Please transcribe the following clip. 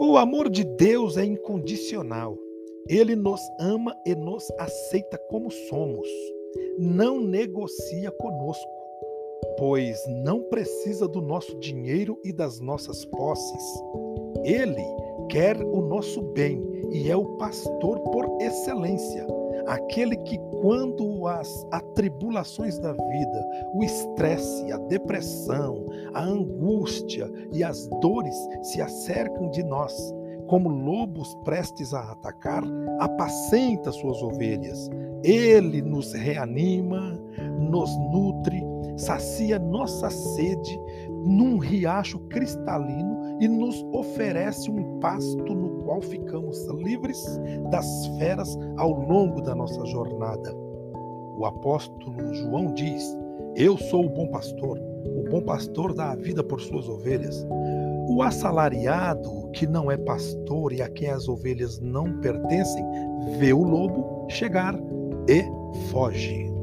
O amor de Deus é incondicional. Ele nos ama e nos aceita como somos. Não negocia conosco, pois não precisa do nosso dinheiro e das nossas posses. Ele quer o nosso bem e é o pastor por excelência aquele que, quando as atribulações da vida, o estresse, a depressão, a angústia e as dores se acercam de nós, como lobos prestes a atacar, apacenta suas ovelhas. Ele nos reanima, nos nutre, sacia nossa sede num riacho cristalino e nos oferece um pasto no qual ficamos livres das feras ao longo da nossa jornada. O apóstolo João diz: Eu sou o bom pastor, o bom pastor dá a vida por suas ovelhas. O assalariado, que não é pastor e a quem as ovelhas não pertencem, vê o lobo chegar e foge.